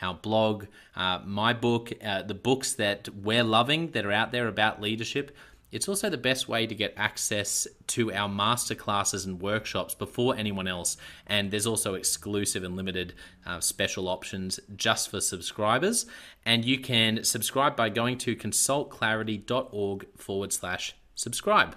our blog, uh, my book, uh, the books that we're loving that are out there about leadership. It's also the best way to get access to our masterclasses and workshops before anyone else. And there's also exclusive and limited uh, special options just for subscribers. And you can subscribe by going to consultclarity.org forward slash subscribe.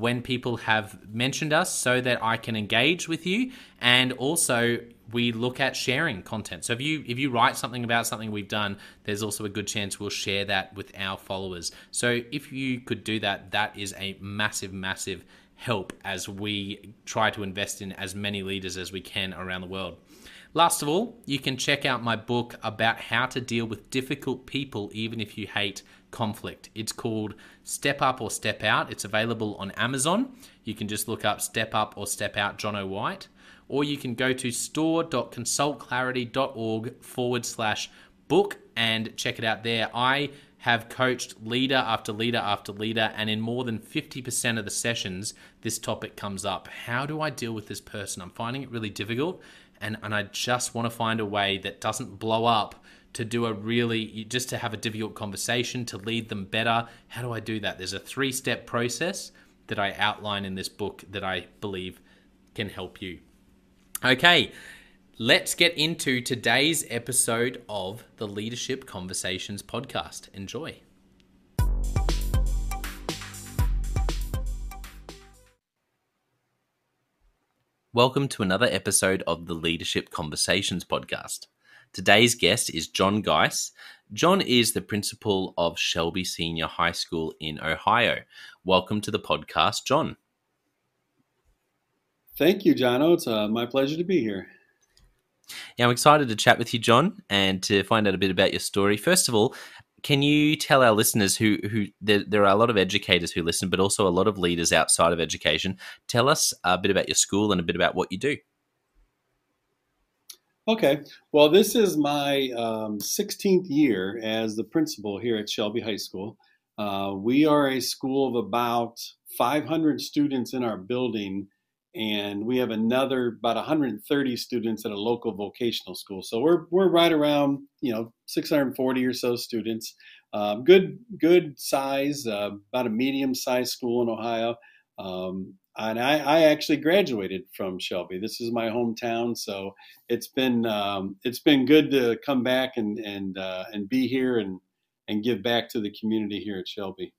when people have mentioned us so that I can engage with you and also we look at sharing content. So if you if you write something about something we've done, there's also a good chance we'll share that with our followers. So if you could do that, that is a massive massive help as we try to invest in as many leaders as we can around the world. Last of all, you can check out my book about how to deal with difficult people even if you hate conflict. It's called Step Up or Step Out. It's available on Amazon. You can just look up Step Up or Step Out Jonno White, or you can go to store.consultclarity.org forward slash book and check it out there. I have coached leader after leader after leader, and in more than 50% of the sessions, this topic comes up. How do I deal with this person? I'm finding it really difficult, and, and I just want to find a way that doesn't blow up to do a really just to have a difficult conversation to lead them better. How do i do that? There's a three step process that i outline in this book that i believe can help you. Okay let's get into today's episode of the leadership conversations podcast. Enjoy Welcome to another episode of the Leadership Conversations podcast. Today's guest is John Gies. John is the principal of Shelby Senior High School in Ohio. Welcome to the podcast, John. Thank you, John. It's uh, my pleasure to be here. Yeah, I'm excited to chat with you, John, and to find out a bit about your story. First of all, can you tell our listeners who who there, there, are a lot of educators who listen, but also a lot of leaders outside of education? Tell us a bit about your school and a bit about what you do. Okay. Well, this is my um, 16th year as the principal here at Shelby High School. Uh, we are a school of about 500 students in our building, and we have another about 130 students at a local vocational school. So we're we're right around you know 640 or so students. Um, good good size, uh, about a medium sized school in Ohio. Um, and I, I, actually graduated from Shelby. This is my hometown, so it's been um, it's been good to come back and and uh, and be here and and give back to the community here at Shelby.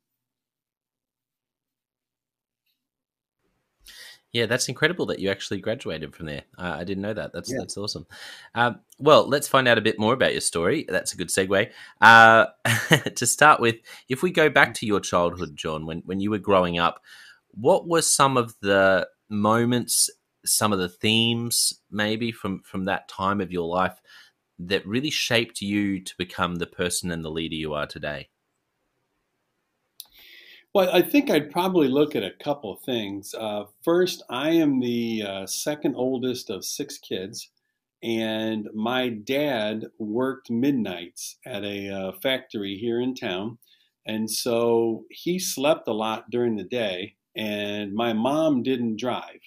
Yeah, that's incredible that you actually graduated from there. Uh, I didn't know that. That's yeah. that's awesome. Um, well, let's find out a bit more about your story. That's a good segue. Uh, to start with, if we go back to your childhood, John, when when you were growing up, what were some of the moments, some of the themes, maybe from from that time of your life that really shaped you to become the person and the leader you are today? Well, I think I'd probably look at a couple of things. Uh, first, I am the uh, second oldest of six kids, and my dad worked midnights at a uh, factory here in town. And so he slept a lot during the day, and my mom didn't drive.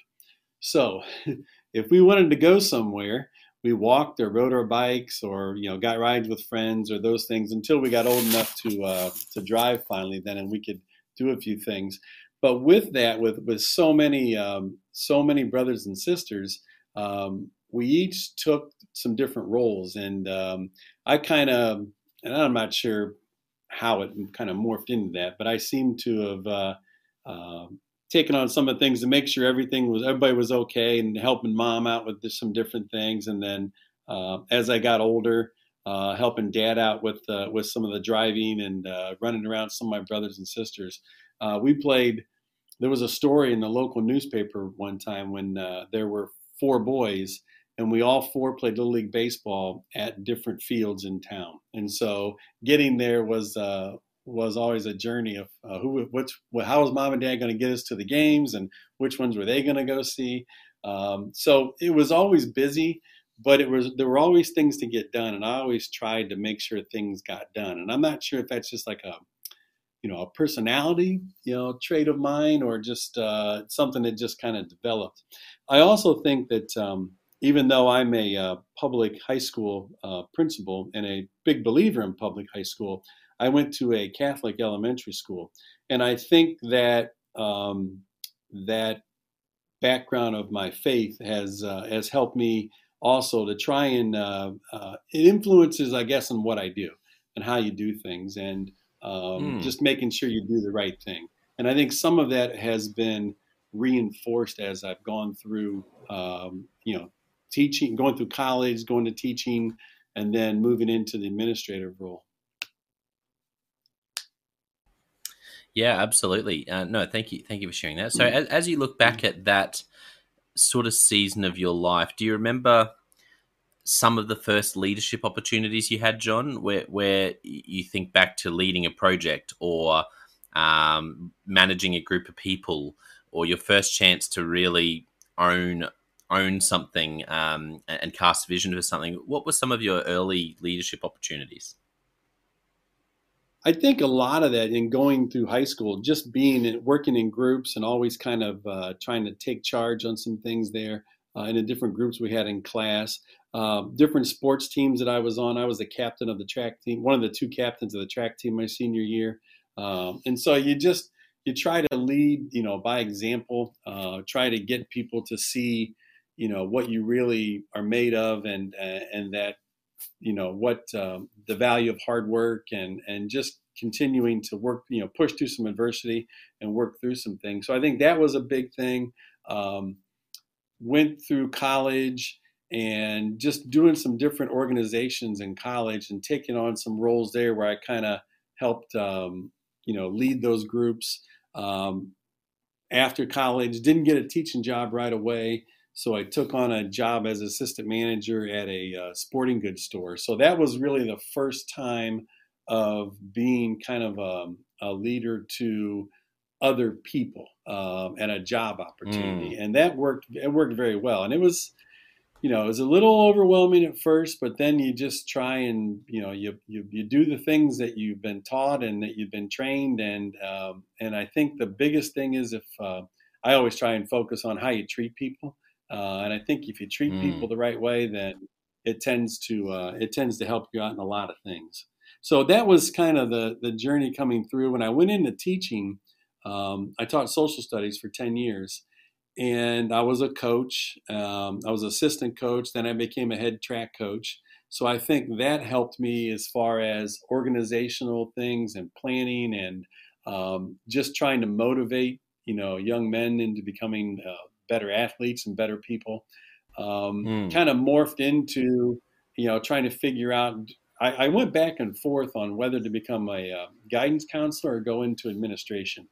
So if we wanted to go somewhere, we walked or rode our bikes or you know got rides with friends or those things until we got old enough to uh, to drive finally then and we could do a few things. But with that, with with so many um, so many brothers and sisters, um, we each took some different roles, and um, I kind of and I'm not sure how it kind of morphed into that, but I seem to have uh, uh, taken on some of the things to make sure everything was everybody was okay, and helping mom out with some different things, and then uh, as I got older. Uh, helping dad out with uh, with some of the driving and uh, running around some of my brothers and sisters. Uh, we played. There was a story in the local newspaper one time when uh, there were four boys, and we all four played little league baseball at different fields in town. And so getting there was uh, was always a journey of who, which, how was mom and dad going to get us to the games, and which ones were they going to go see. Um, so it was always busy but it was there were always things to get done and i always tried to make sure things got done and i'm not sure if that's just like a you know a personality you know trait of mine or just uh, something that just kind of developed. I also think that um, even though i'm a uh, public high school uh, principal and a big believer in public high school i went to a catholic elementary school and i think that um, that background of my faith has uh, has helped me also to try and uh, uh, it influences, I guess, in what I do and how you do things, and um, mm. just making sure you do the right thing. And I think some of that has been reinforced as I've gone through, um, you know, teaching, going through college, going to teaching, and then moving into the administrative role. Yeah, absolutely. Uh, no, thank you, thank you for sharing that. So, mm. as, as you look back at that sort of season of your life, do you remember some of the first leadership opportunities you had, John, where where you think back to leading a project or um, managing a group of people, or your first chance to really own own something um, and cast vision for something? What were some of your early leadership opportunities? I think a lot of that in going through high school, just being working in groups and always kind of uh, trying to take charge on some things there uh, in the different groups we had in class, uh, different sports teams that I was on. I was the captain of the track team, one of the two captains of the track team my senior year, um, and so you just you try to lead, you know, by example. Uh, try to get people to see, you know, what you really are made of, and and that you know what um, the value of hard work and and just continuing to work you know push through some adversity and work through some things. So i think that was a big thing. Um, went through college and just doing some different organizations in college and taking on some roles there where i kind of helped um, you know lead those groups. Um, after college didn't get a teaching job right away so I took on a job as assistant manager at a uh, sporting goods store. So that was really the first time of being kind of a, um, a leader to other people um, and a job opportunity, mm. and that worked. It worked very well, and it was, you know, it was a little overwhelming at first, but then you just try and you know you you, you do the things that you've been taught and that you've been trained, and um, and I think the biggest thing is if uh, I always try and focus on how you treat people, uh, and I think if you treat mm. people the right way, then it tends to uh, it tends to help you out in a lot of things. So that was kind of the the journey coming through. When I went into teaching, um, I taught social studies for ten years and I was a coach. Um, I was assistant coach. Then I became a head track coach. So I think that helped me as far as organizational things and planning and um, just trying to motivate you know young men into becoming uh, better athletes and better people. Um, mm. Kind of morphed into you know trying to figure out. I, I, went back and forth on whether to become a uh, guidance counselor or go into administration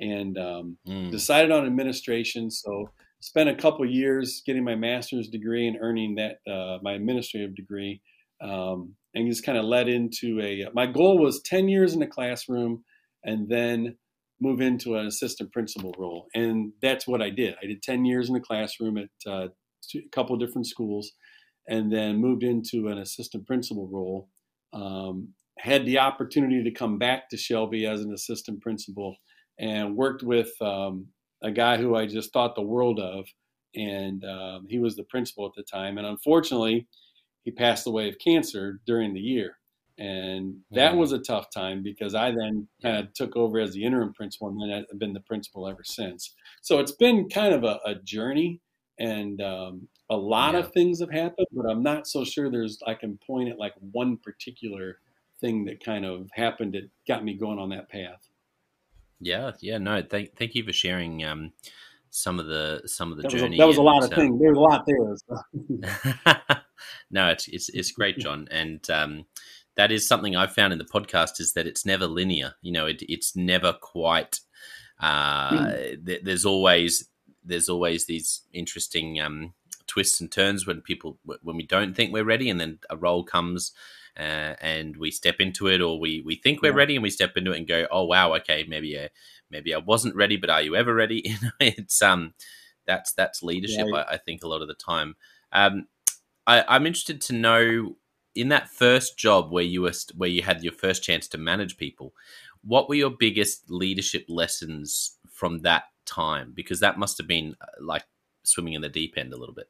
and um, mm. decided on administration. So spent a couple years getting my master's degree and earning that uh, my administrative degree, um, and just kind of led into a. My goal was ten years in the classroom, and then move into an assistant principal role, and that's what I did. I did ten years in the classroom at uh, a couple different schools, and then moved into an assistant principal role. Um, had the opportunity to come back to Shelby as an assistant principal and worked with um, a guy who I just thought the world of. And um, he was the principal at the time. And unfortunately, he passed away of cancer during the year. And that was a tough time because I then kind of took over as the interim principal and then I've been the principal ever since. So it's been kind of a, a journey and um, a lot yeah. of things have happened, but I'm not so sure there's, I can point at like one particular thing that kind of happened that got me going on that path. Yeah, yeah, no, thank thank you for sharing um, some of the some of the that journey. Was a, that was a lot of um, things. There's a lot there. So. no, it's it's it's great, John, and um, that is something I've found in the podcast is that it's never linear. You know, it, it's never quite. Uh, mm. th- there's always there's always these interesting um, twists and turns when people when we don't think we're ready, and then a role comes uh, and we step into it, or we we think we're yeah. ready and we step into it and go, oh wow, okay, maybe I, maybe I wasn't ready, but are you ever ready? You know, it's um, that's that's leadership. Yeah. I, I, think a lot of the time. Um, I, I'm interested to know in that first job where you were where you had your first chance to manage people, what were your biggest leadership lessons from that time? Because that must have been uh, like swimming in the deep end a little bit.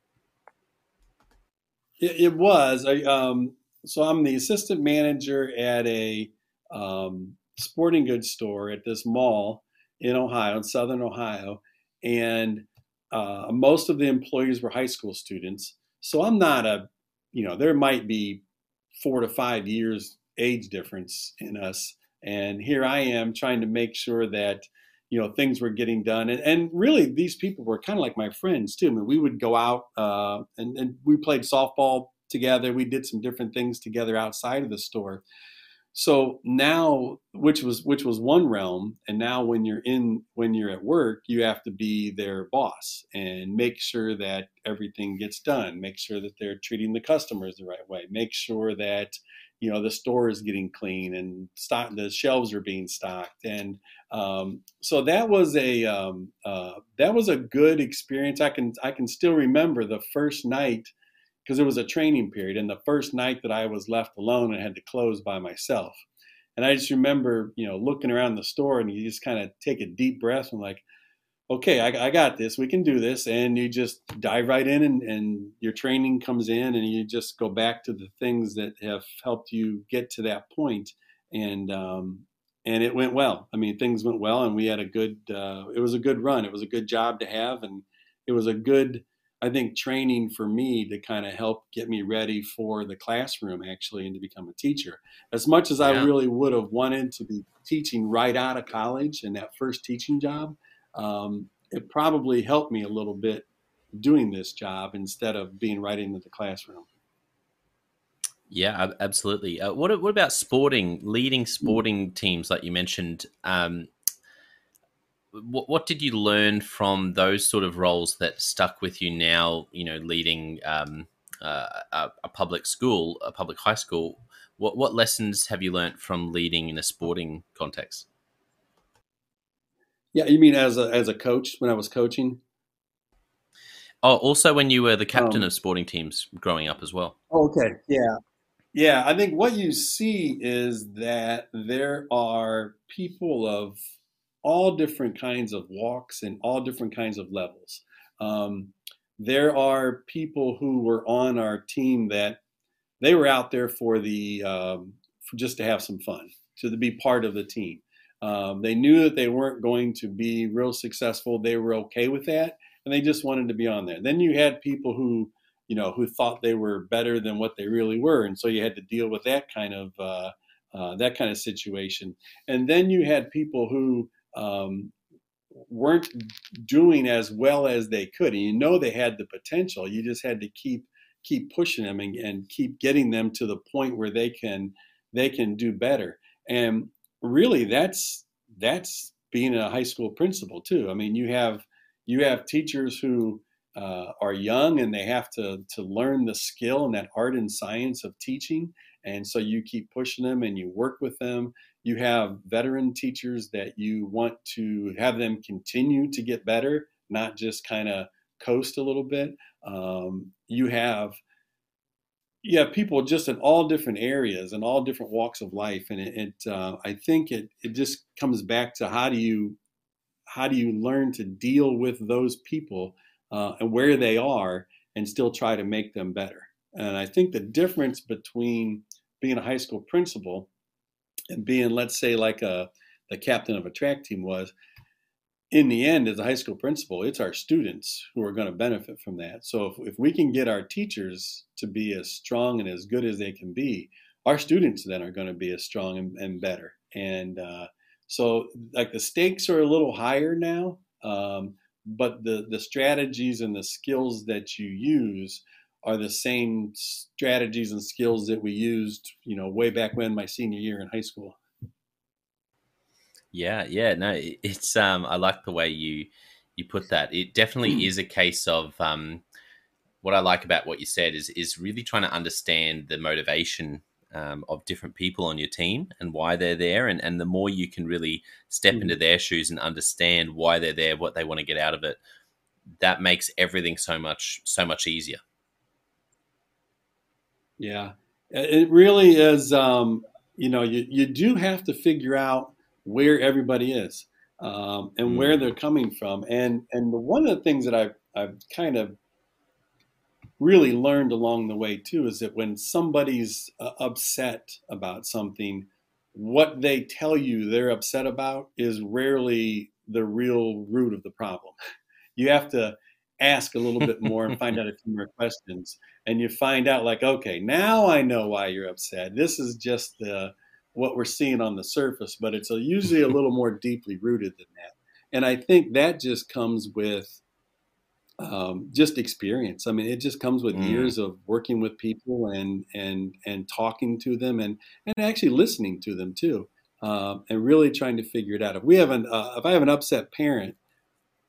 It, it was. I um, so I'm the assistant manager at a um, sporting goods store at this mall in Ohio, in Southern Ohio, and uh, most of the employees were high school students. So I'm not a, you know, there might be four to five years age difference in us, and here I am trying to make sure that you know things were getting done and, and really these people were kind of like my friends too I mean we would go out uh, and, and we played softball together. We did some different things together outside of the store. So now, which was which was one realm, and now when you're in when you're at work, you have to be their boss and make sure that everything gets done. Make sure that they're treating the customers the right way. Make sure that you know the store is getting clean and stock the shelves are being stocked and um, so that was a um, uh, that was a good experience i can i can still remember the first night because it was a training period. And the first night that I was left alone and had to close by myself. And I just remember, you know, looking around the store and you just kind of take a deep breath and like, okay, I, I, got this. We can do this. And you just dive right in and, and your training comes in and you just go back to the things that have helped you get to that. And, um, and it went well. I mean, things went well and we had a good, uh, it was a good run. It was a good job to have. And it was a good, I think training for me to kind of help get me ready for the classroom actually and to become a teacher. As much as yeah. I really would have wanted to be teaching right out of college and that first teaching job, um, it probably helped me a little bit doing this job instead of being right into the classroom. Yeah, absolutely. Uh, what what about sporting, leading sporting teams like you mentioned? Um, what, what did you learn from those sort of roles that stuck with you now? You know, leading um, uh, a, a, public school, a public high school. What what lessons have you learned from leading in a sporting context? Yeah, you mean as a as a coach when I was coaching? Oh, also when you were the captain um, of sporting teams growing up as well. Okay, yeah. Yeah, I think what you see is that there are people of all different kinds of walks and all different kinds of levels. Um, there are people who were on our team that they were out there for the um, for just to have some fun, to be part of the team. Um, they knew that they weren't going to be real successful. They were okay with that, and they just wanted to be on there. Then you had people who, you know, who thought they were better than what they really were, and so you had to deal with that kind of uh, uh, that kind of situation. And then you had people who um, weren't doing as well as they could. And you know they had the potential. You just had to keep keep pushing them and, and keep getting them to the point where they can they can do better. And really, that's that's being a high school principal too. I mean, you have you have teachers who uh, are young and they have to to learn the skill and that art and science of teaching and so you keep pushing them and you work with them you have veteran teachers that you want to have them continue to get better, not just kind of coast a little bit. Um, you have have people just in all different areas and all different walks of life, and it, it uh, I think it it just comes back to how do you how do you learn to deal with those people uh, and where they are and still try to make them better. And I think the difference between being a high school principal and being, let's say, like a the captain of a track team was, in the end, as a high school principal, it's our students who are going to benefit from that. So if, if we can get our teachers to be as strong and as good as they can be, our students then are going to be as strong and, and better. And uh, so, like the stakes are a little higher now, um, but the the strategies and the skills that you use are the same strategies and skills that we used, you know, way back when my senior year in high school. Yeah, yeah, no, it's um, I like the way you you put that. It definitely mm. is a case of um, what I like about what you said is is really trying to understand the motivation um, of different people on your team and why they're there, and and the more you can really step mm. into their shoes and understand why they're there, what they want to get out of it, that makes everything so much so much easier. Yeah, it really is. Um, you know, you, you do have to figure out where everybody is um, and mm. where they're coming from. And and the, one of the things that I've I've kind of really learned along the way too is that when somebody's uh, upset about something, what they tell you they're upset about is rarely the real root of the problem. You have to ask a little bit more and find out a few more questions and you find out like okay now i know why you're upset. This is just the what we're seeing on the surface but it's a, usually a little more deeply rooted than that. And i think that just comes with um, just experience. I mean it just comes with mm. years of working with people and and and talking to them and and actually listening to them too um, and really trying to figure it out. If we have an uh, if i have an upset parent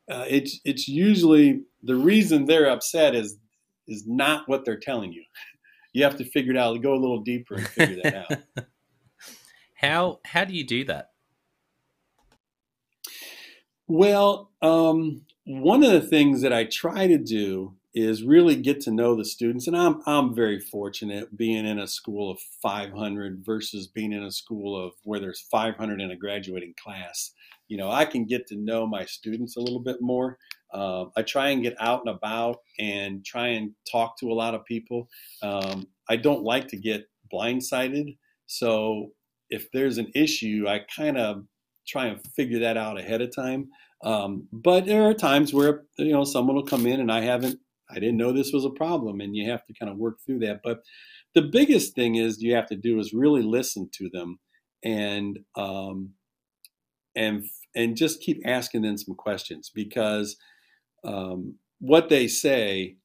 uh, it's it's usually the reason they're upset is is not what they're telling you. You have to figure it out. Go a little deeper and figure that out. how how do you do that? Well, um, one of the things that I try to do is really get to know the students, and I'm I'm very fortunate being in a school of 500 versus being in a school of where there's 500 in a graduating class. You know, I can get to know my students a little bit more. Uh, I try and get out and about and try and talk to a lot of people. Um, I don't like to get blindsided. So if there's an issue, I kind of try and figure that out ahead of time. Um, but there are times where you know someone will come in and I haven't, I didn't know this was a problem, and you have to kind of work through that. But the biggest thing is you have to do is really listen to them and um, and and just keep asking them some questions because um, what they say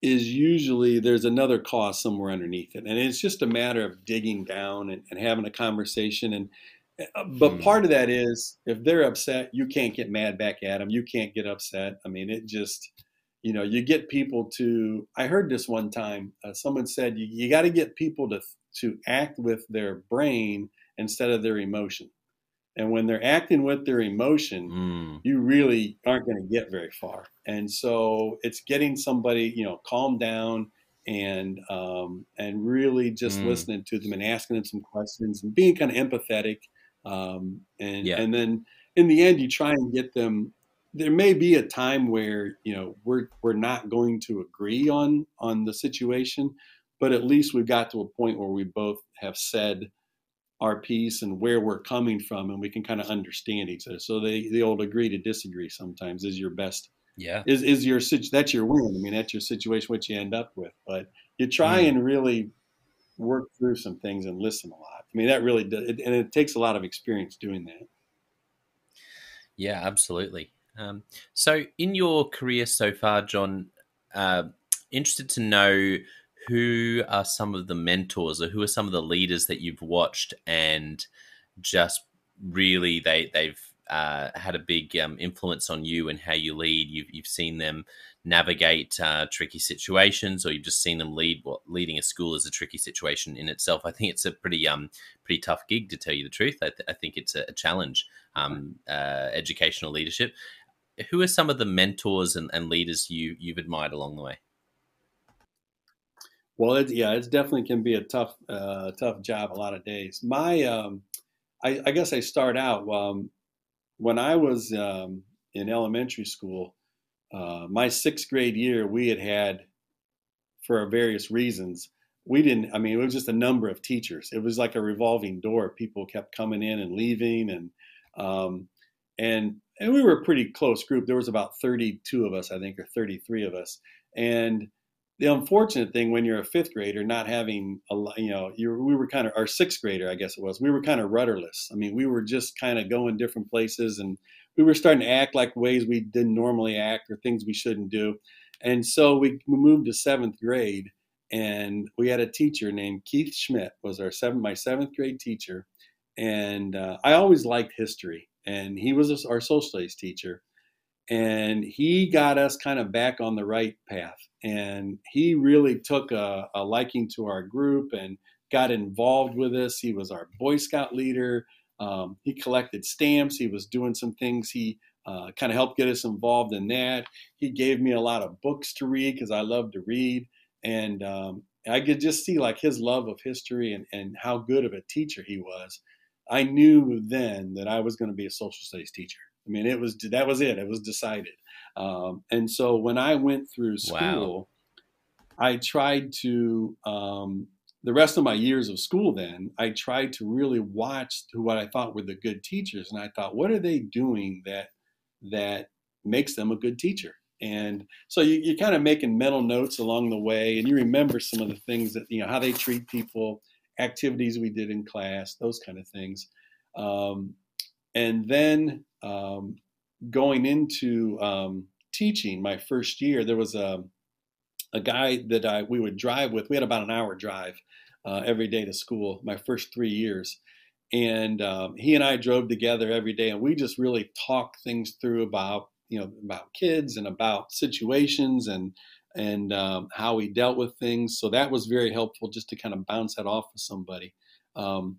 is usually there's another cause somewhere underneath it and it's just a matter of digging down and, and having a conversation and uh, but hmm. part of that is if they're upset you can't get mad back at them you can't get upset i mean it just you know you get people to i heard this one time uh, someone said you, you got to get people to to act with their brain instead of their emotion And when they're acting with their emotion, Mm. you really aren't going to get very far. And so it's getting somebody, you know, calm down and um, and really just Mm. listening to them and asking them some questions and being kind of empathetic. Um, and Yeah. and then in the end, you try and get them. There may be a time where you know we're we're not going to agree on on the situation, but at least we've got to a point where we both have said our piece and where we're coming from, and we can kind of understand each other. So they the old agree to disagree sometimes is your best Yeah. is is your that's your win. I mean, that's your situation, what you end up with. But you try Mm. and really work through some things and listen a lot. I mean, that really does, it, and it takes a lot of experience doing that. Yeah, absolutely. Um, so, in your career so far, John, uh, interested to know who are some of the mentors or who are some of the leaders that you've watched and just really they they've uh, had a big um, influence on you and how you lead. You've you've seen them navigate uh, tricky situations, or you've just seen them lead. What leading a school is a tricky situation in itself. I think it's a pretty um pretty tough gig to tell you the truth. I, th- I think it's a, a challenge. Um, uh, educational leadership. Who are some of the mentors and, and leaders you you've admired along the way? Well, it, yeah, it definitely can be a tough, uh, tough job a lot of days. My, um, I, I guess I start out um, when I was um, in elementary school. Uh, my sixth grade year, we had had, for various reasons, we didn't. I mean, it was just a number of teachers. It was like a revolving door. People kept coming in and leaving, and um, and and we were a pretty close group. There was about 32 of us, I think, or 33 of us, and the unfortunate thing when you're a fifth grader not having a you know you we were kind of our sixth grader i guess it was we were kind of rudderless. I mean we were just kind of going different places and we were starting to act like ways we didn't normally act or things we shouldn't do. And so we, we moved to seventh grade and we had a teacher named keith schmidt was our seven my seventh grade teacher. And uh, i always liked history and he was our social studies teacher and he got us kind of back on the right path and he really took a, a, liking to our group and got involved with us. He was our boy scout leader. Um, he collected stamps. He was doing some things. He uh, kind of helped get us involved in that. He gave me a lot of books to read because i love to read and um, i could just see like his love of history and, and how good of a teacher he was i knew then that i was going to be a social studies teacher I mean, it was that was it. It was decided. Um, and so when I went through school, wow. I tried to um, the rest of my years of school. Then I tried to really watch to what I thought were the good teachers, and I thought, what are they doing that that makes them a good teacher? And so you, you're kind of making mental notes along the way, and you remember some of the things that you know how they treat people, activities we did in class, those kind of things. Um, and then um, going into um, teaching my first year, there was a a guy that I we would drive with. We had about an hour drive uh, every day to school. My first three years, and um, he and I drove together every day, and we just really talked things through about you know about kids and about situations and and um, how we dealt with things. So that was very helpful just to kind of bounce that off of somebody. Um,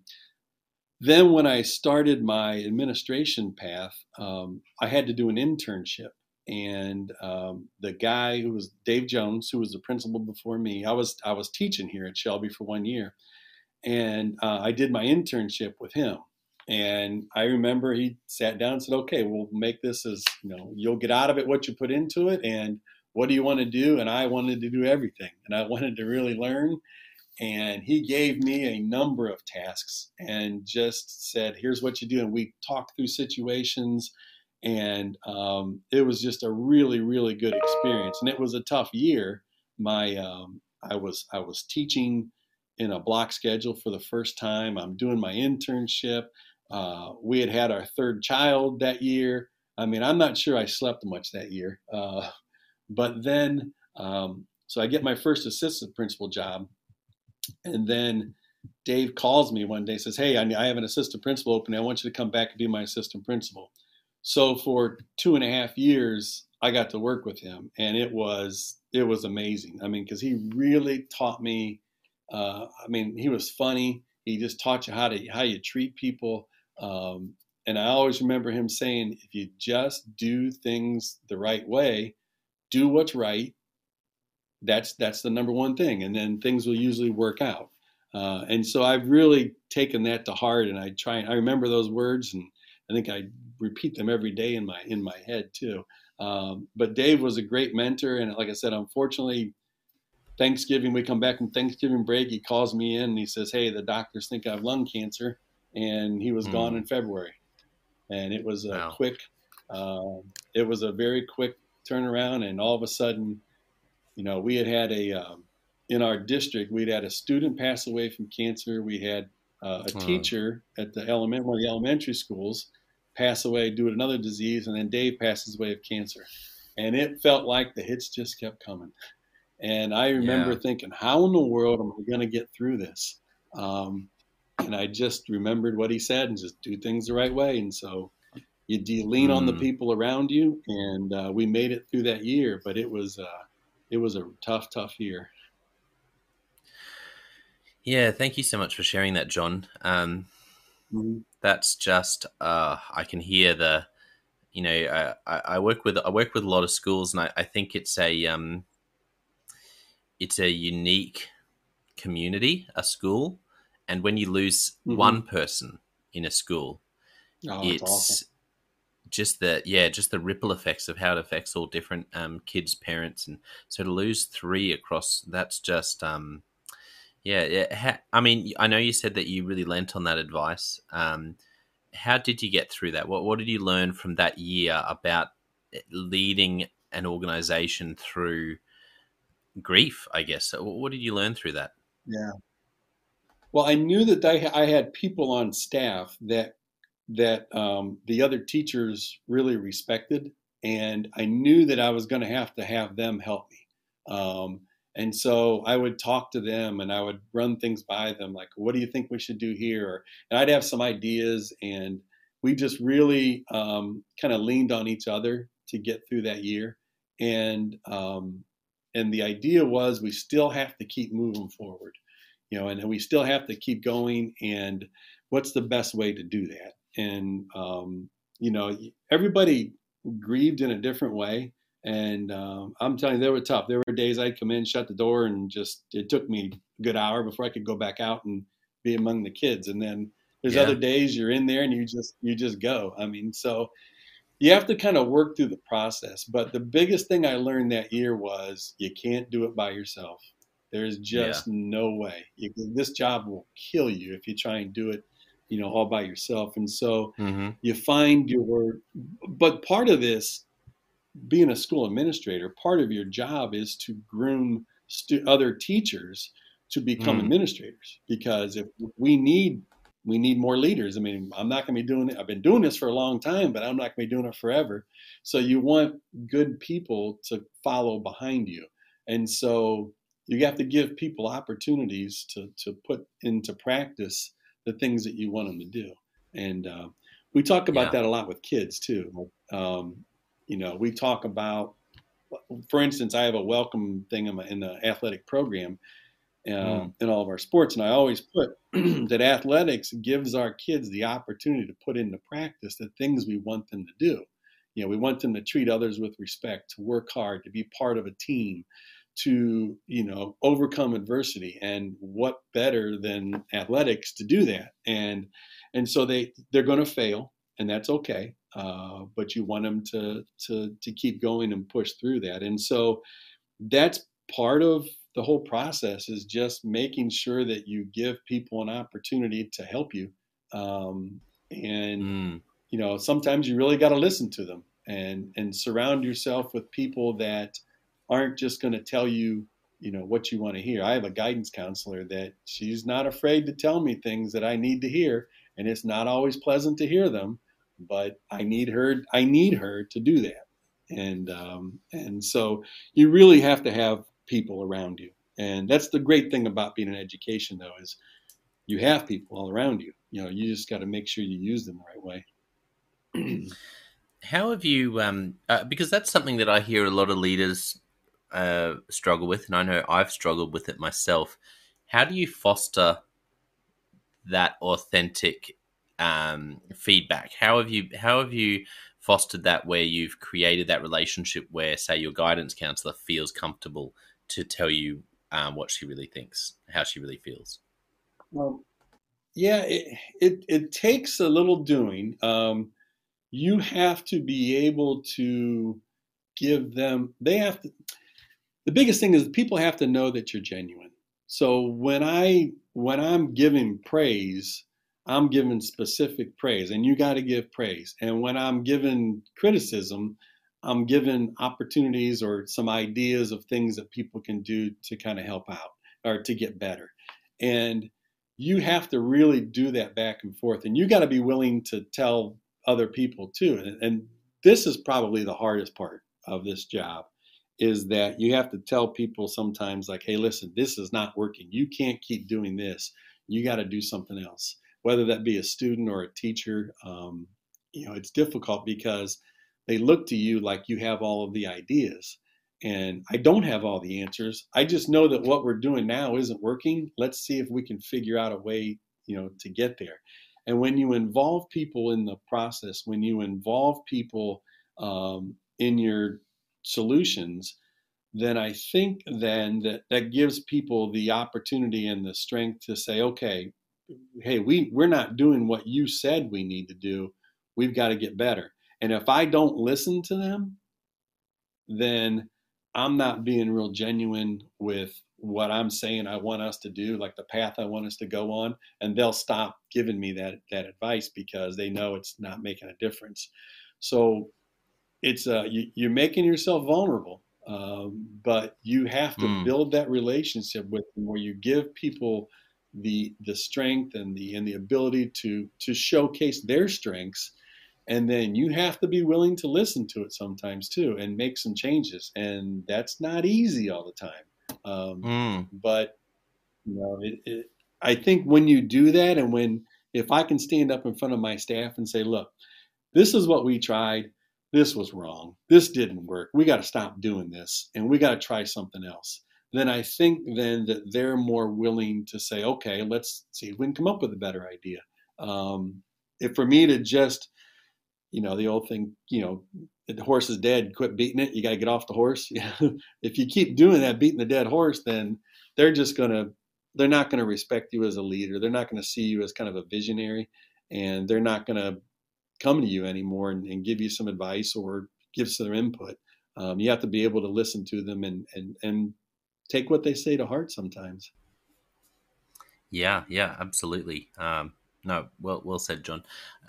then when I started my administration path, um, I had to do an internship. And um, the guy who was Dave Jones, who was the principal before me, I was I was teaching here at Shelby for one year, and uh, I did my internship with him. And I remember he sat down and said, "Okay, we'll make this as you know, you'll get out of it what you put into it, and what do you want to do?" And I wanted to do everything, and I wanted to really learn. And he gave me a number of tasks and just said here's what you do. And we talked through situations and um, it was just a really really good experience. And it was a tough year. My um, i was i was teaching in a block schedule for the first time. I'm doing my internship. Uh, we had had our third child that year. I mean i'm not sure i slept much that year. Uh, but then um, so i get my first assistant principal job and then Dave calls me one day says, Hey, I have an assistant principal opening. I want you to come back and be my assistant principal. So for two and a half years, I got to work with him and it was, it was amazing. I mean, cause he really taught me, uh, I mean, he was funny. He just taught you how to, how you treat people. Um, and I always remember him saying, if you just do things the right way, do what's right. That's that's the number one thing, and then things will usually work out. Uh, and so I've really taken that to heart, and I try. I remember those words, and I think I repeat them every day in my in my head too. Um, but Dave was a great mentor, and like I said, unfortunately, Thanksgiving we come back from Thanksgiving break. He calls me in and he says, "Hey, the doctors think I have lung cancer," and he was mm. gone in February, and it was a wow. quick. Uh, it was a very quick turnaround, and all of a sudden, you know, we had had a um, in our district, we'd had a student pass away from cancer. We had uh, a teacher at the element one of the elementary schools pass away due to another disease, and then Dave passes away of cancer. And it felt like the hits just kept coming. And I remember yeah. thinking, how in the world am I going to get through this? Um, and I just remembered what he said and just do things the right way. And so you, you lean mm. on the hmm. people around you, and uh, we made it through that year. But it was uh, it was a tough, tough year. Yeah, thank you so much for sharing that, John. Um, mm-hmm. That's just uh, I can hear the, you know, I, I, work with I work with a lot of schools, and I, I think it's a um, it's a unique community, a school, and when you lose mm-hmm. one person in a school, oh, it's just the yeah, just the ripple effects of how it affects all different um, kids, parents, and so to lose three across that's just um, yeah, yeah. I mean, I know you said that you really lent on that advice. Um, how did you get through that? What What did you learn from that year about eh, leading an organization through grief? I guess. What did you learn through that? Yeah. Well, I knew that I had people on staff that that um, the other teachers really respected, and I knew that I was going to have to have them help me. Um, and so I would talk to them and I would run things by them, like, what do you think we should do here? And I'd have some ideas, and we just really um, kind of leaned on each other to get through that year. And um, and the idea was we still have to keep moving forward, you know, and we still have to keep going. And what's the best way to do that? And um, you know, everybody grieved in a different way and um, I'm telling you, they were tough. There were days I'd come in, shut the door, and just it took me a good hour before I could go back out and be among the kids. And then there's yeah. other days you're in there and you just you just go. I mean, so you have to kind of work through the process. But the biggest thing I learned that year was you can't do it by yourself. There's just yeah. no way. You, this job will kill you if you try and do it, you know, all by yourself. And so mm-hmm. you find your. But part of this being a school administrator, part of your job is to groom stu- other teachers to become mm. administrators because if we need we need more leaders. I mean, I'm not going to be doing it. I've been doing this for a long time, but I'm not going to be doing it forever. So you want good people to follow behind you. And so you have to give people opportunities to, to put into practice the things that you want them to do. And uh, we talk about yeah. that a lot with kids too. Um, you know, we talk about, for instance, I have a welcome thing in, my, in the athletic program uh, mm. in all of our sports, and I always put that athletics gives our kids the opportunity to put into practice the things we want them to do. You know, we want them to treat others with respect, to work hard, to be part of a team, to you know overcome adversity. And what better than athletics to do that? And and so they they're going to fail, and that's okay. Uh, but you want them to to to keep going and push through that. And so that's part of the whole process is just making sure that you give people an opportunity to help you. Um, and mm. you know, sometimes you really got to listen to them and and surround yourself with people that aren't just going to tell you you know what you want to hear. I have a guidance counselor that she's not afraid to tell me things that I need to hear, and it's not always pleasant to hear them but I need her. I need her to do that, and um, and so you really have to have people around you, and that's the great thing about being in education, though, is you have people all around you. You know, you just got to make sure you use them the right way. How have you? Um, uh, because that's something that I hear a lot of leaders uh, struggle with, and I know I've struggled with it myself. How do you foster that authentic um, feedback? How have you how have you fostered that where you've created that relationship where, say, your guidance counselor feels comfortable to tell you um, what she really thinks, how she really feels? Well, yeah, it it, it takes a little doing. Um, you have to be able to give them. They have to. The biggest thing is people have to know that you're genuine. So when I when I'm giving praise, I'm giving specific praise, and you got to give praise. And when I'm giving criticism, I'm given opportunities or some ideas of things that people can do to kind of help out or to get better. And you have to really do that back and forth. And you got to be willing to tell other people too. And, and this is probably the hardest part of this job is that you have to tell people sometimes like, hey, listen, this is not working. You can't keep doing this. You got to do something else, whether that be a student or a teacher. Um, you know, it's difficult because they look to you like you have all of the ideas. And I don't have all the answers. I just know that what we're doing now isn't working. Let's see if we can figure out a way, you know, to get there. And when you involve people in the process, when you involve people um, in your solutions, then I think then that that gives people the opportunity and the strength to say, okay, hey, we we're not doing what you said we need to do. We've got to get better. And if I don't listen to them, then I'm not being real genuine with what I'm saying I want us to do, like the path I want us to go on, and they'll stop giving me that that advice because they know it's not making a difference. So it's uh, you, you're making yourself vulnerable, um, but you have to mm. build that relationship with them where you give people the the strength and the and the ability to to showcase their strengths and then you have to be willing to listen to it sometimes too and make some changes and that's not easy all the time um, mm. but you know it, it, i think when you do that and when if i can stand up in front of my staff and say look this is what we tried this was wrong. This didn't work. We got to stop doing this and we got to try something else. Then i think then that they're more willing to say okay let's see if we can come up with a better idea. Um, if for me to just you know the old thing you know the horse is dead quit beating it you got to get off the horse. If you keep doing that beating the dead horse then they're just going to they're not going to respect you as a leader. They're not going to see you as kind of a visionary and they're not going to come to you anymore and, and, give you some advice or give some input um, you have to be able to listen to them and and and take what they say to heart sometimes yeah yeah absolutely um, no, well, well said, John.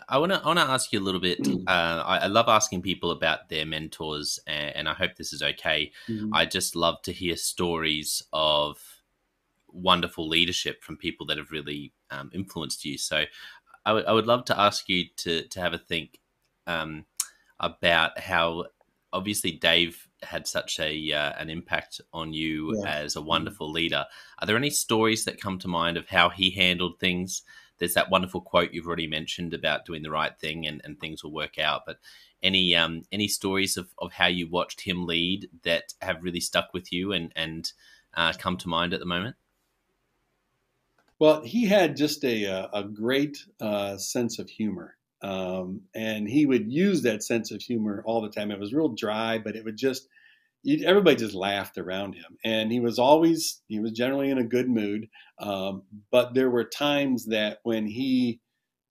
I want to, I want to ask you a little bit. Mm. Uh, I, I, love asking people about their mentors, and, and I hope this is okay. Mm-hmm. I just love to hear stories of wonderful leadership from people that have really um, influenced you. So, I, w- I would love to ask you to to have a think um, about how obviously Dave had such a uh, an impact on you yeah. as a mm-hmm. wonderful leader. Are there any stories that come to mind of how he handled things? there's that wonderful quote you've already mentioned about doing the right thing and, and things will work out. But any um, any stories of, of how you watched him lead that have really stuck with you and and uh, come to mind at the moment? Well, he had just a uh, a great uh, sense of humor, um, and he would use that sense of humor all the time. It was real dry, but it would just everybody just laughed around him. And he was always he was generally in a good mood um, but there were times that when he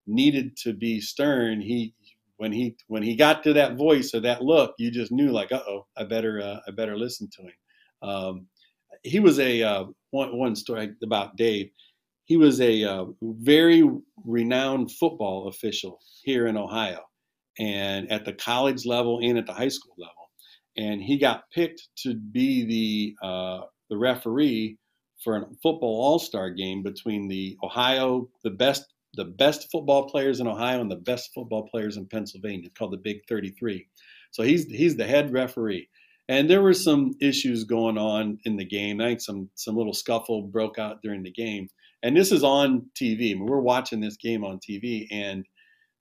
needed to be stern he when he when he got to that voice or that look you just knew like uh-oh i better uh, i better listen to him. Um, he was a uh, one, one story about dave he was a uh, very renowned football official here in ohio and at the college level and at the high school level and he got picked to be the uh, the referee for a football All Star game between the Ohio the best the best football players in Ohio and the best football players in Pennsylvania. It's called the Big 33. So he's he's the head referee. And there were some issues going on in the game. I think some some little scuffle broke out during the game. And this is on TV. I mean, we're watching this game on TV, and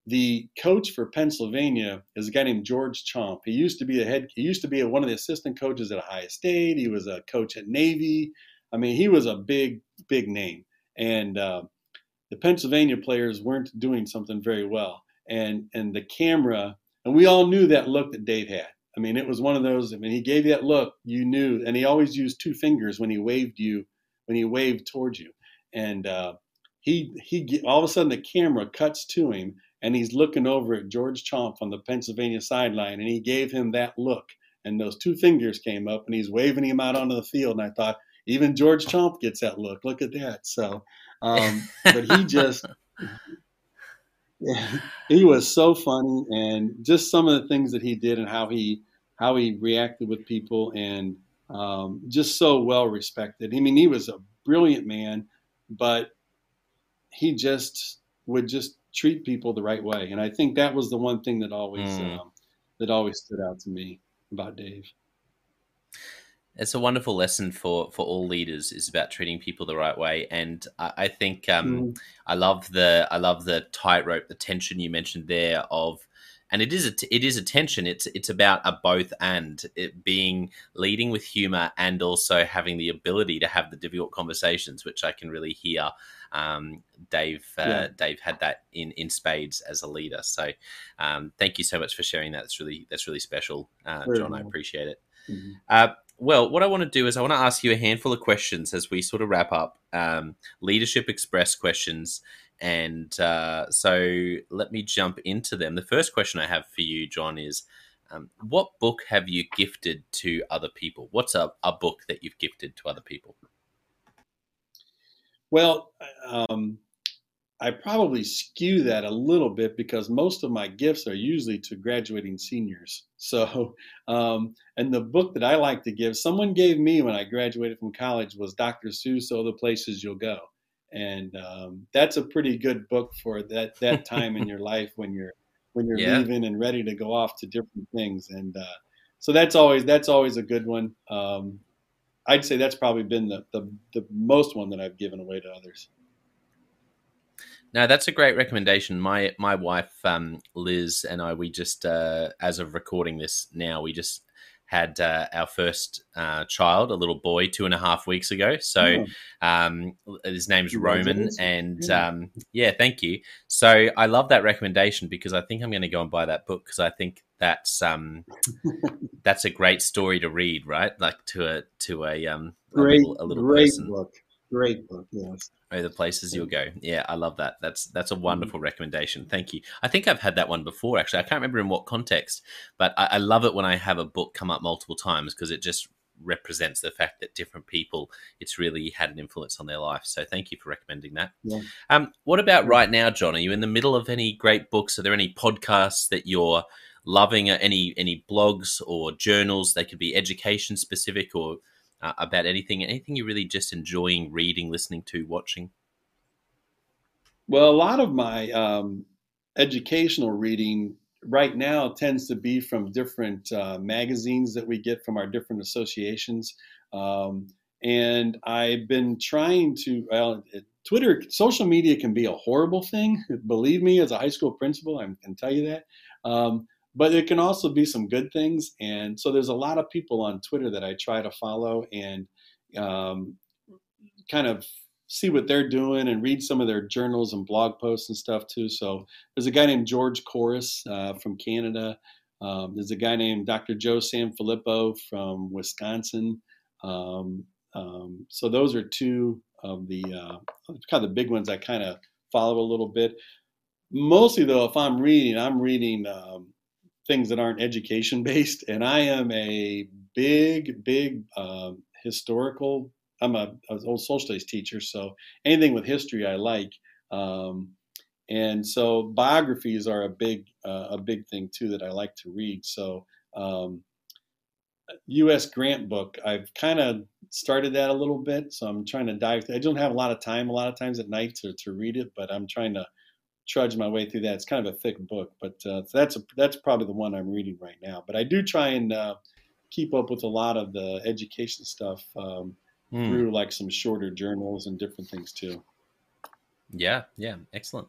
the coach for Pennsylvania is a guy named George Chaump. He used to be a head. He used to be one of the assistant coaches at Ohio State. He was a coach at Navy. I mean, he was a big, big name. And uh, the Pennsylvania players weren't doing something very well, and and the camera, and we all knew that look that Dave had. I mean, it was one of those. I mean, he gave you that look, you knew, and he always used two fingers when he waved you, when he waved towards you, and uh, he he all of a sudden the camera cuts to him, and he's looking over at George Chaump on the Pennsylvania sideline, and he gave him that look, and those two fingers came up, and he's waving him out onto the field, and I thought, even George Chaump gets that look. Look at that. So, um, but he just. he was so funny and just some of the things that he did and how he how he reacted with people and um, just so well respected. I mean, he was a brilliant man, but he just would just treat people the right way, and I think that was the one thing that always mm. um, that always stood out to me about Dave. It's a wonderful lesson for for all leaders is about treating people the right way, and I, I think um, mm. I love the I love the tightrope, the tension you mentioned there of and it is a t- it is a tension. It's it's about a both and it being leading with humor and also having the ability to have the difficult conversations, which I can really hear. Um, Dave uh, yeah. Dave had that in in spades as a leader. So um, thank you so much for sharing that. That's really that's really special, uh, John. I appreciate it. Mm-hmm. Uh, well, what I want to do is I want to ask you a handful of questions as we sort of wrap up. Um, Leadership Express questions and uh, so let me jump into them. The first question I have for you, John, is um, what book have you gifted to other people? What's a, a book that you've gifted to other people? Well, um, I probably skew that a little bit because most of my gifts are usually to graduating seniors. So, um, and the book that I like to give, someone gave me when I graduated from college was Dr. Seuss, So the Places You'll Go and um, that's a pretty good book for that that time in your life when you're when you're yeah. leaving and ready to go off to different things and uh, so that's always that's always a good one um, i'd say that's probably been the, the, the most one that i've given away to others now that's a great recommendation. My my wife um, Liz and I we just uh, as of recording this now we just had uh, our first uh, child, a little boy, two and a half weeks ago. So oh. um, his name's Roman, and yeah. Um, yeah, thank you. So I love that recommendation because I think I'm going to go and buy that book because I think that's um, that's a great story to read, right? Like to a to a um, great, a little, a little great person. book, great book, yes Oh, the places you'll go. Yeah, I love that. That's that's a mm-hmm. wonderful mm-hmm. recommendation. Thank you. I think I've had that one before. Actually, I can't remember in what context, but I, I love it when I have a book come up multiple times because it just represents the fact that different people it's really had an influence on their life. So thank you for recommending that. Yeah. Um, what about right now, John? Are you in the middle of any great books? Are there any podcasts that you're loving? Any any blogs or journals? They could be education specific or uh, about anything? Anything you're really just enjoying reading, listening to, watching? Well, a lot of my um, educational reading right now tends to be from different uh, magazines that we get from our different associations. Um, and I've been trying to, well, Twitter, social media can be a horrible thing. Believe me, as a high school principal, I can tell you that. Um, but it can also be some good things. And so there's a lot of people on Twitter that I try to follow and um, kind of see what they're doing and read some of their journals and blog posts and stuff too. So there's a guy named George Couros uh, from Canada. Um, there's a guy named Dr. Joe Sanfelippo from Wisconsin. Um, um, so those are two of the uh, kind of the big ones I kind of follow a little bit. Mostly though, if I'm reading, I'm reading um, things that aren't education based. And I am a big, big um, historical. I'm a, old social studies teacher, so anything with history I like. Um, and so biographies are a big, uh, a big thing too that I like to read. So um, U.S. Grant book, I've kind of started that a little bit, so I'm trying to dive. I don't have a lot of time a lot of times at night to, to read it, but I'm trying to trudge my way through that. It's kind of a thick book, but uh, that's a, that's probably the one I'm reading right now. But I do try and uh, keep up with a lot of the education stuff um, mm. through like some shorter journals and different things too. Yeah, yeah, excellent.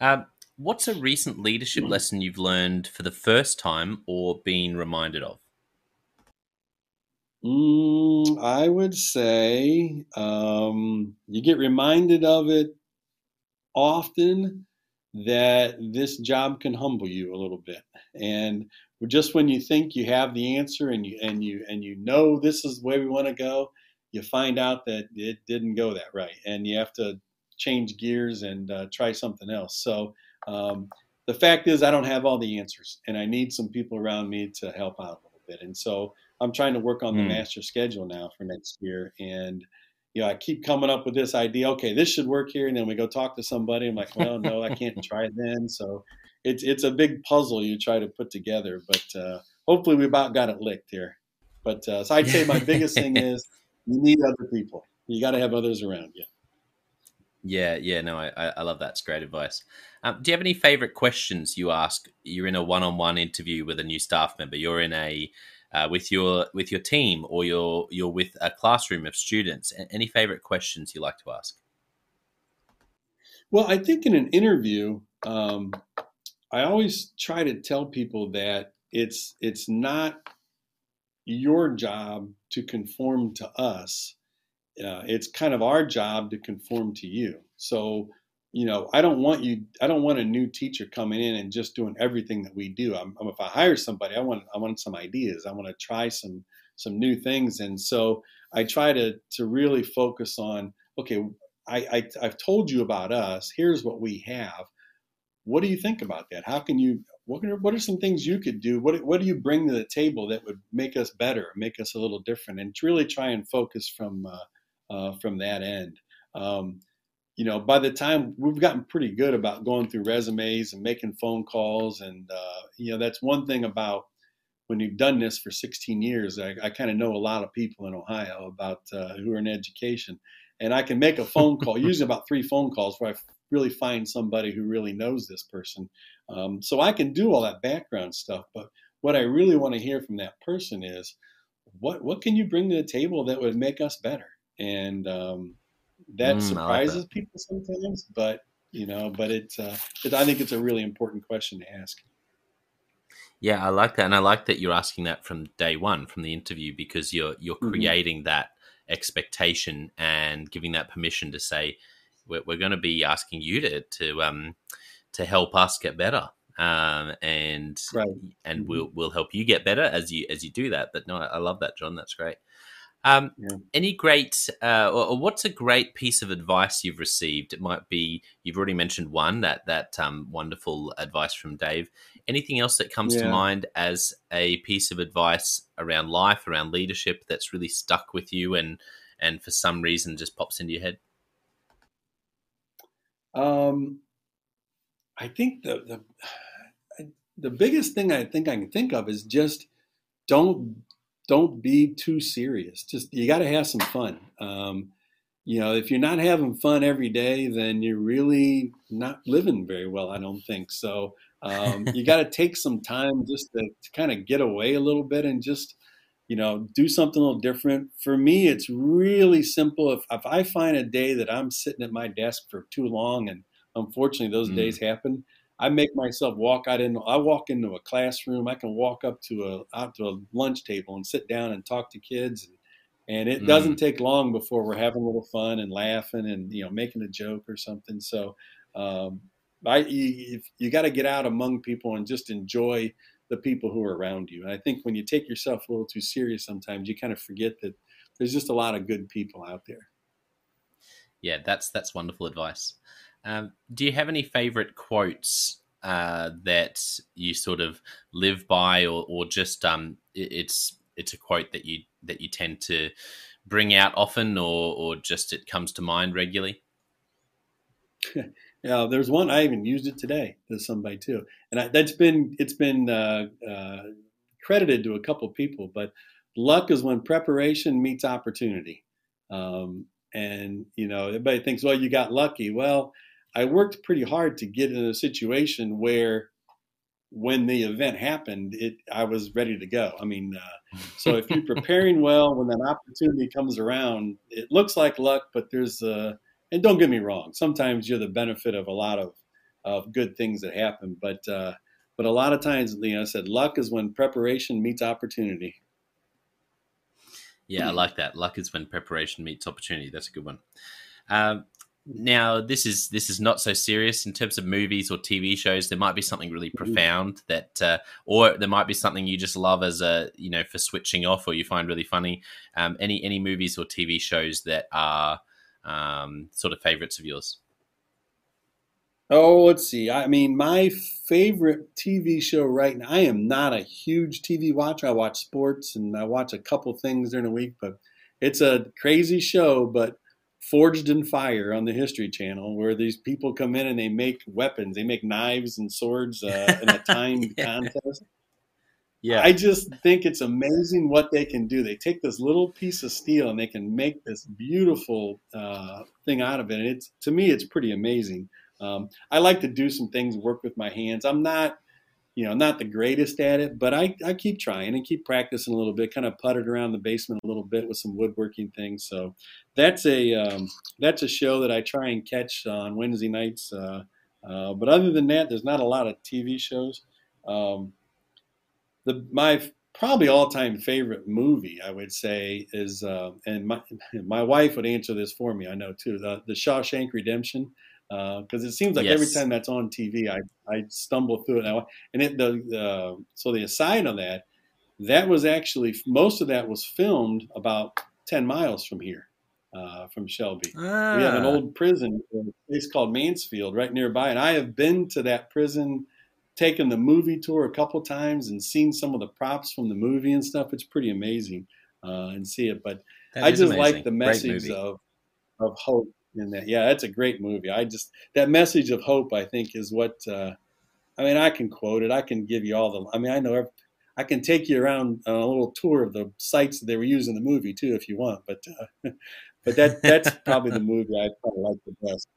Um, what's a recent leadership lesson you've learned for the first time or been reminded of? Mm, I would say um, you get reminded of it often that this job can humble you a little bit. And just when you think you have the answer and you and you and you know this is the way we want to go, you find out that it didn't go that right, and you have to change gears and uh, try something else. So um, the fact is, I don't have all the answers, and I need some people around me to help out a little bit. And so I'm trying to work on the mm. master schedule now for next year, and you know, I keep coming up with this idea. Okay, this should work here, and then we go talk to somebody. I'm like, well, no, I can't try it then. So it's it's a big puzzle you try to put together, but uh, hopefully we about got it licked here. But uh, so I'd say my biggest thing is you need other people. You got to have others around you. Yeah, yeah, no, I, I love that. It's great advice. Um, do you have any favorite questions you ask? You're in a one-on-one interview with a new staff member. You're in a uh, with your with your team, or you're you're with a classroom of students. Any favorite questions you like to ask? Well, I think in an interview, um, I always try to tell people that it's it's not your job to conform to us. Uh, it's kind of our job to conform to you. So, you know, I don't want you. I don't want a new teacher coming in and just doing everything that we do. I'm, I'm, if I hire somebody, I want I want some ideas. I want to try some some new things, and so I try to to really focus on. Okay, I, I I've told you about us. Here's what we have. What do you think about that? How can you what are, what are some things you could do? What, what do you bring to the table that would make us better, make us a little different, and really try and focus from uh, uh, from that end. Um, you know, by the time we've gotten pretty good about going through resumes and making phone calls, and uh, you know, that's one thing about when you've done this for 16 years. I, I kind of know a lot of people in Ohio about uh, who are in education, and I can make a phone call, usually about three phone calls, where I really find somebody who really knows this person. Um, so I can do all that background stuff, but what I really want to hear from that person is what what can you bring to the table that would make us better? And um, that mm, surprises like that. people sometimes, but you know, but it's uh, it, I think it's a really important question to ask. Yeah, I like that, and I like that you're asking that from day one, from the interview, because you're you're mm-hmm. creating that expectation and giving that permission to say, we're, we're going to be asking you to to um, to help us get better um, and right. and mm-hmm. we'll we'll help you get better as you as you do that. But no, I love that, John. That's great. Um, yeah. Any great, uh, or, or, what's a great piece of advice you've received? It might be you've already mentioned one that that um, wonderful advice from Dave. Anything else that comes yeah. to mind as a piece of advice around life, around leadership that's really stuck with you, and and for some reason just pops into your head? Um, I think the, the the biggest thing I think I can think of is just don't don't be too serious. Just you got to have some fun. Um, you know, if you're not having fun every day, then you're really not living very well. I don't think so. Um, you got to take some time just to, to kind of get away a little bit and just you know do something a little different. For me, it's really simple. If if I find a day that I'm sitting at my desk for too long and Unfortunately, those mm. days happen. I make myself walk out in. I walk into a classroom. I can walk up to a out to a lunch table and sit down and talk to kids, and, and it mm. doesn't take long before we're having a little fun and laughing and you know making a joke or something. So, um, I you, you got to get out among people and just enjoy the people who are around you. And I think when you take yourself a little too serious, sometimes you kind of forget that there's just a lot of good people out there. Yeah, that's that's wonderful advice. Um, do you have any favorite quotes uh, that you sort of live by, or, or just um, it, it's it's a quote that you that you tend to bring out often, or or just it comes to mind regularly? yeah, there's one I even used it today to somebody too, and I, that's been it's been uh, uh, credited to a couple people, but luck is when preparation meets opportunity. Um, and you know, everybody thinks, well, you got lucky. Well, I worked pretty hard to get in a situation where when the event happened, it I was ready to go. I mean, uh, so if you're preparing well, when that opportunity comes around, it looks like luck, but there's uh, and don't get me wrong, sometimes you're the benefit of a lot of of good things that happen, but uh, but a lot of times, you know, I said luck is when preparation meets opportunity. Yeah, I like that. Luck is when preparation meets opportunity. That's a good one. Um, now this is this is not so serious in terms of movies or TV shows. There might be something really mm-hmm. profound that, uh, or there might be something you just love as a you know for switching off, or you find really funny. Um, any any movies or TV shows that are um, sort of favorites of yours? Oh, let's see. I mean, my favorite TV show right now. I am not a huge TV watcher. I watch sports and I watch a couple things during the week, but it's a crazy show. But Forged in Fire on the History Channel, where these people come in and they make weapons, they make knives and swords uh, in a timed yeah. contest. Yeah, I just think it's amazing what they can do. They take this little piece of steel and they can make this beautiful uh, thing out of it. And it's to me, it's pretty amazing. Um, I like to do some things, work with my hands. I'm not, you know, not the greatest at it, but I, I keep trying and keep practicing a little bit. Kind of puttered around the basement a little bit with some woodworking things. So that's a um, that's a show that I try and catch on Wednesday nights. Uh, uh, but other than that, there's not a lot of TV shows. Um, the my probably all time favorite movie I would say is, uh, and my my wife would answer this for me. I know too. The, the Shawshank Redemption because uh, it seems like yes. every time that's on TV, I, I stumble through it now. And it the uh, so the aside on that, that was actually most of that was filmed about ten miles from here, uh, from Shelby. Ah. We have an ah. old prison, a place called Mansfield, right nearby, and I have been to that prison, taken the movie tour a couple times, and seen some of the props from the movie and stuff. It's pretty amazing uh, and see it, but that I just amazing. like the message of of hope in that. Yeah, that's a great movie. I just that message of hope. I think is what. Uh, I mean, I can quote it. I can give you all the. I mean, I know. I can take you around on a little tour of the sites that they were using the movie too, if you want. But uh, but that that's probably the movie I probably like the best.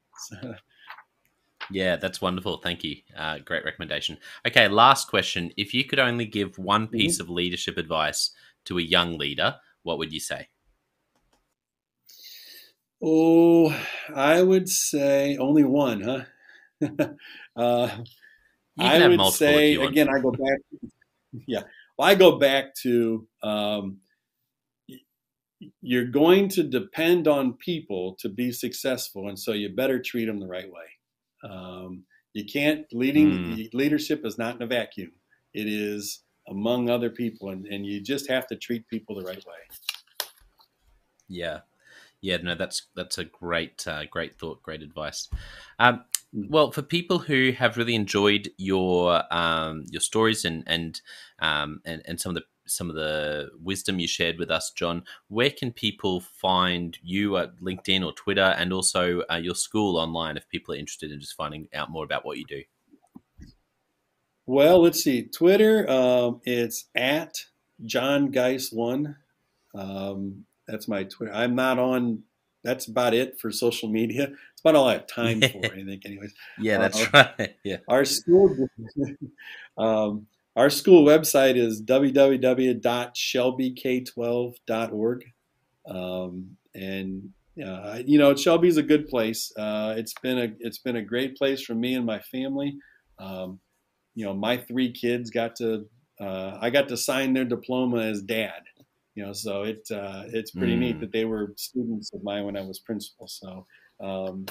Yeah, that's wonderful. Thank you. Uh, great recommendation. Okay, last question. If you could only give one mm-hmm. piece mm-hmm. of leadership advice to a young leader, what would you say? Oh, I would say only one, huh? uh, I would say again. I go back. Yeah, well, I go back to um, you're going to depend on people to be successful, and so you better treat them the right way. Um, you can't leading mm. leadership is not in a vacuum. It is among other people, and, and you just have to treat people the right way. Yeah, yeah, no, that's that's a great uh, great thought, great advice. Um, well, for people who have really enjoyed your um, your stories and and, um, and and some of the some of the wisdom you shared with us, John, where can people find you at LinkedIn or Twitter, and also uh, your school online if people are interested in just finding out more about what you do? Well, let's see. Twitter, um, it's at John Gies one. Um, that's my Twitter. I'm not on. That's about it for social media. It's about all I have time for. I think, anyways. Yeah, that's uh, right. Yeah. Our school, um, our school website is www.shelbyk12.org, um, and uh, you know Shelby's a good place. Uh, it's been a it's been a great place for me and my family. Um, you know, my three kids got to uh, I got to sign their diploma as dad you know, so it uh, it's pretty mm. neat that they were students of mine when I was principal. So um,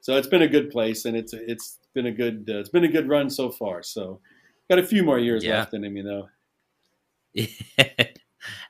so it's been a good place, and it's it's been a good uh, it's been a good run so far. So got a few more years yeah. left in him, you know.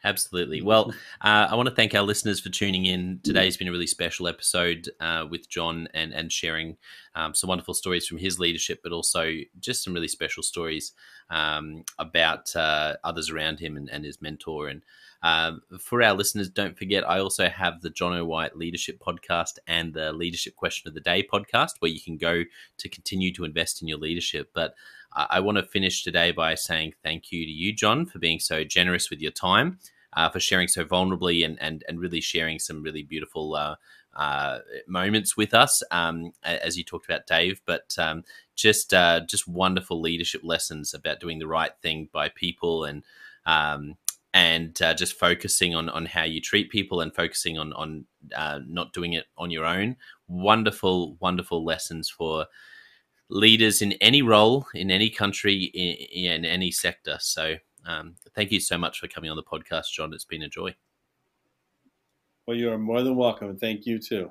Absolutely. Well, uh, I want to thank our listeners for tuning in. Today's been a really special episode uh, with John and and sharing um, some wonderful stories from his leadership, but also just some really special stories um, about uh, others around him and, and his mentor. And um, for our listeners, don't forget, I also have the Jonno White Leadership Podcast and the Leadership Question of the Day podcast, where you can go to continue to invest in your leadership. But I want to finish today by saying thank you to you, John, for being so generous with your time, uh, for sharing so vulnerably and, and, and really sharing some really beautiful uh, uh, moments with us, um, as you talked about, Dave. But um, just uh, just wonderful leadership lessons about doing the right thing by people and um, and uh, just focusing on on how you treat people and focusing on on uh, not doing it on your own. Wonderful, wonderful lessons for leaders in any role in any country in, in any sector. So, um, thank you so much for coming on the podcast, John. It's been a joy. Well, you are more than welcome, and thank you too.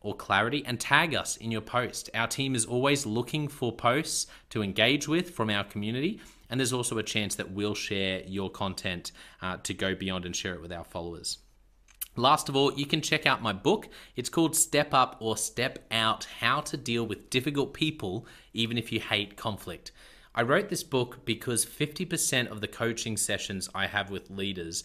or clarity and tag us in your post. Our team is always looking for posts to engage with from our community, and there's also a chance that we'll share your content uh, to go beyond and share it with our followers. Last of all, you can check out my book. It's called Step Up or Step Out How to Deal with Difficult People, even if you hate conflict. I wrote this book because 50% of the coaching sessions I have with leaders,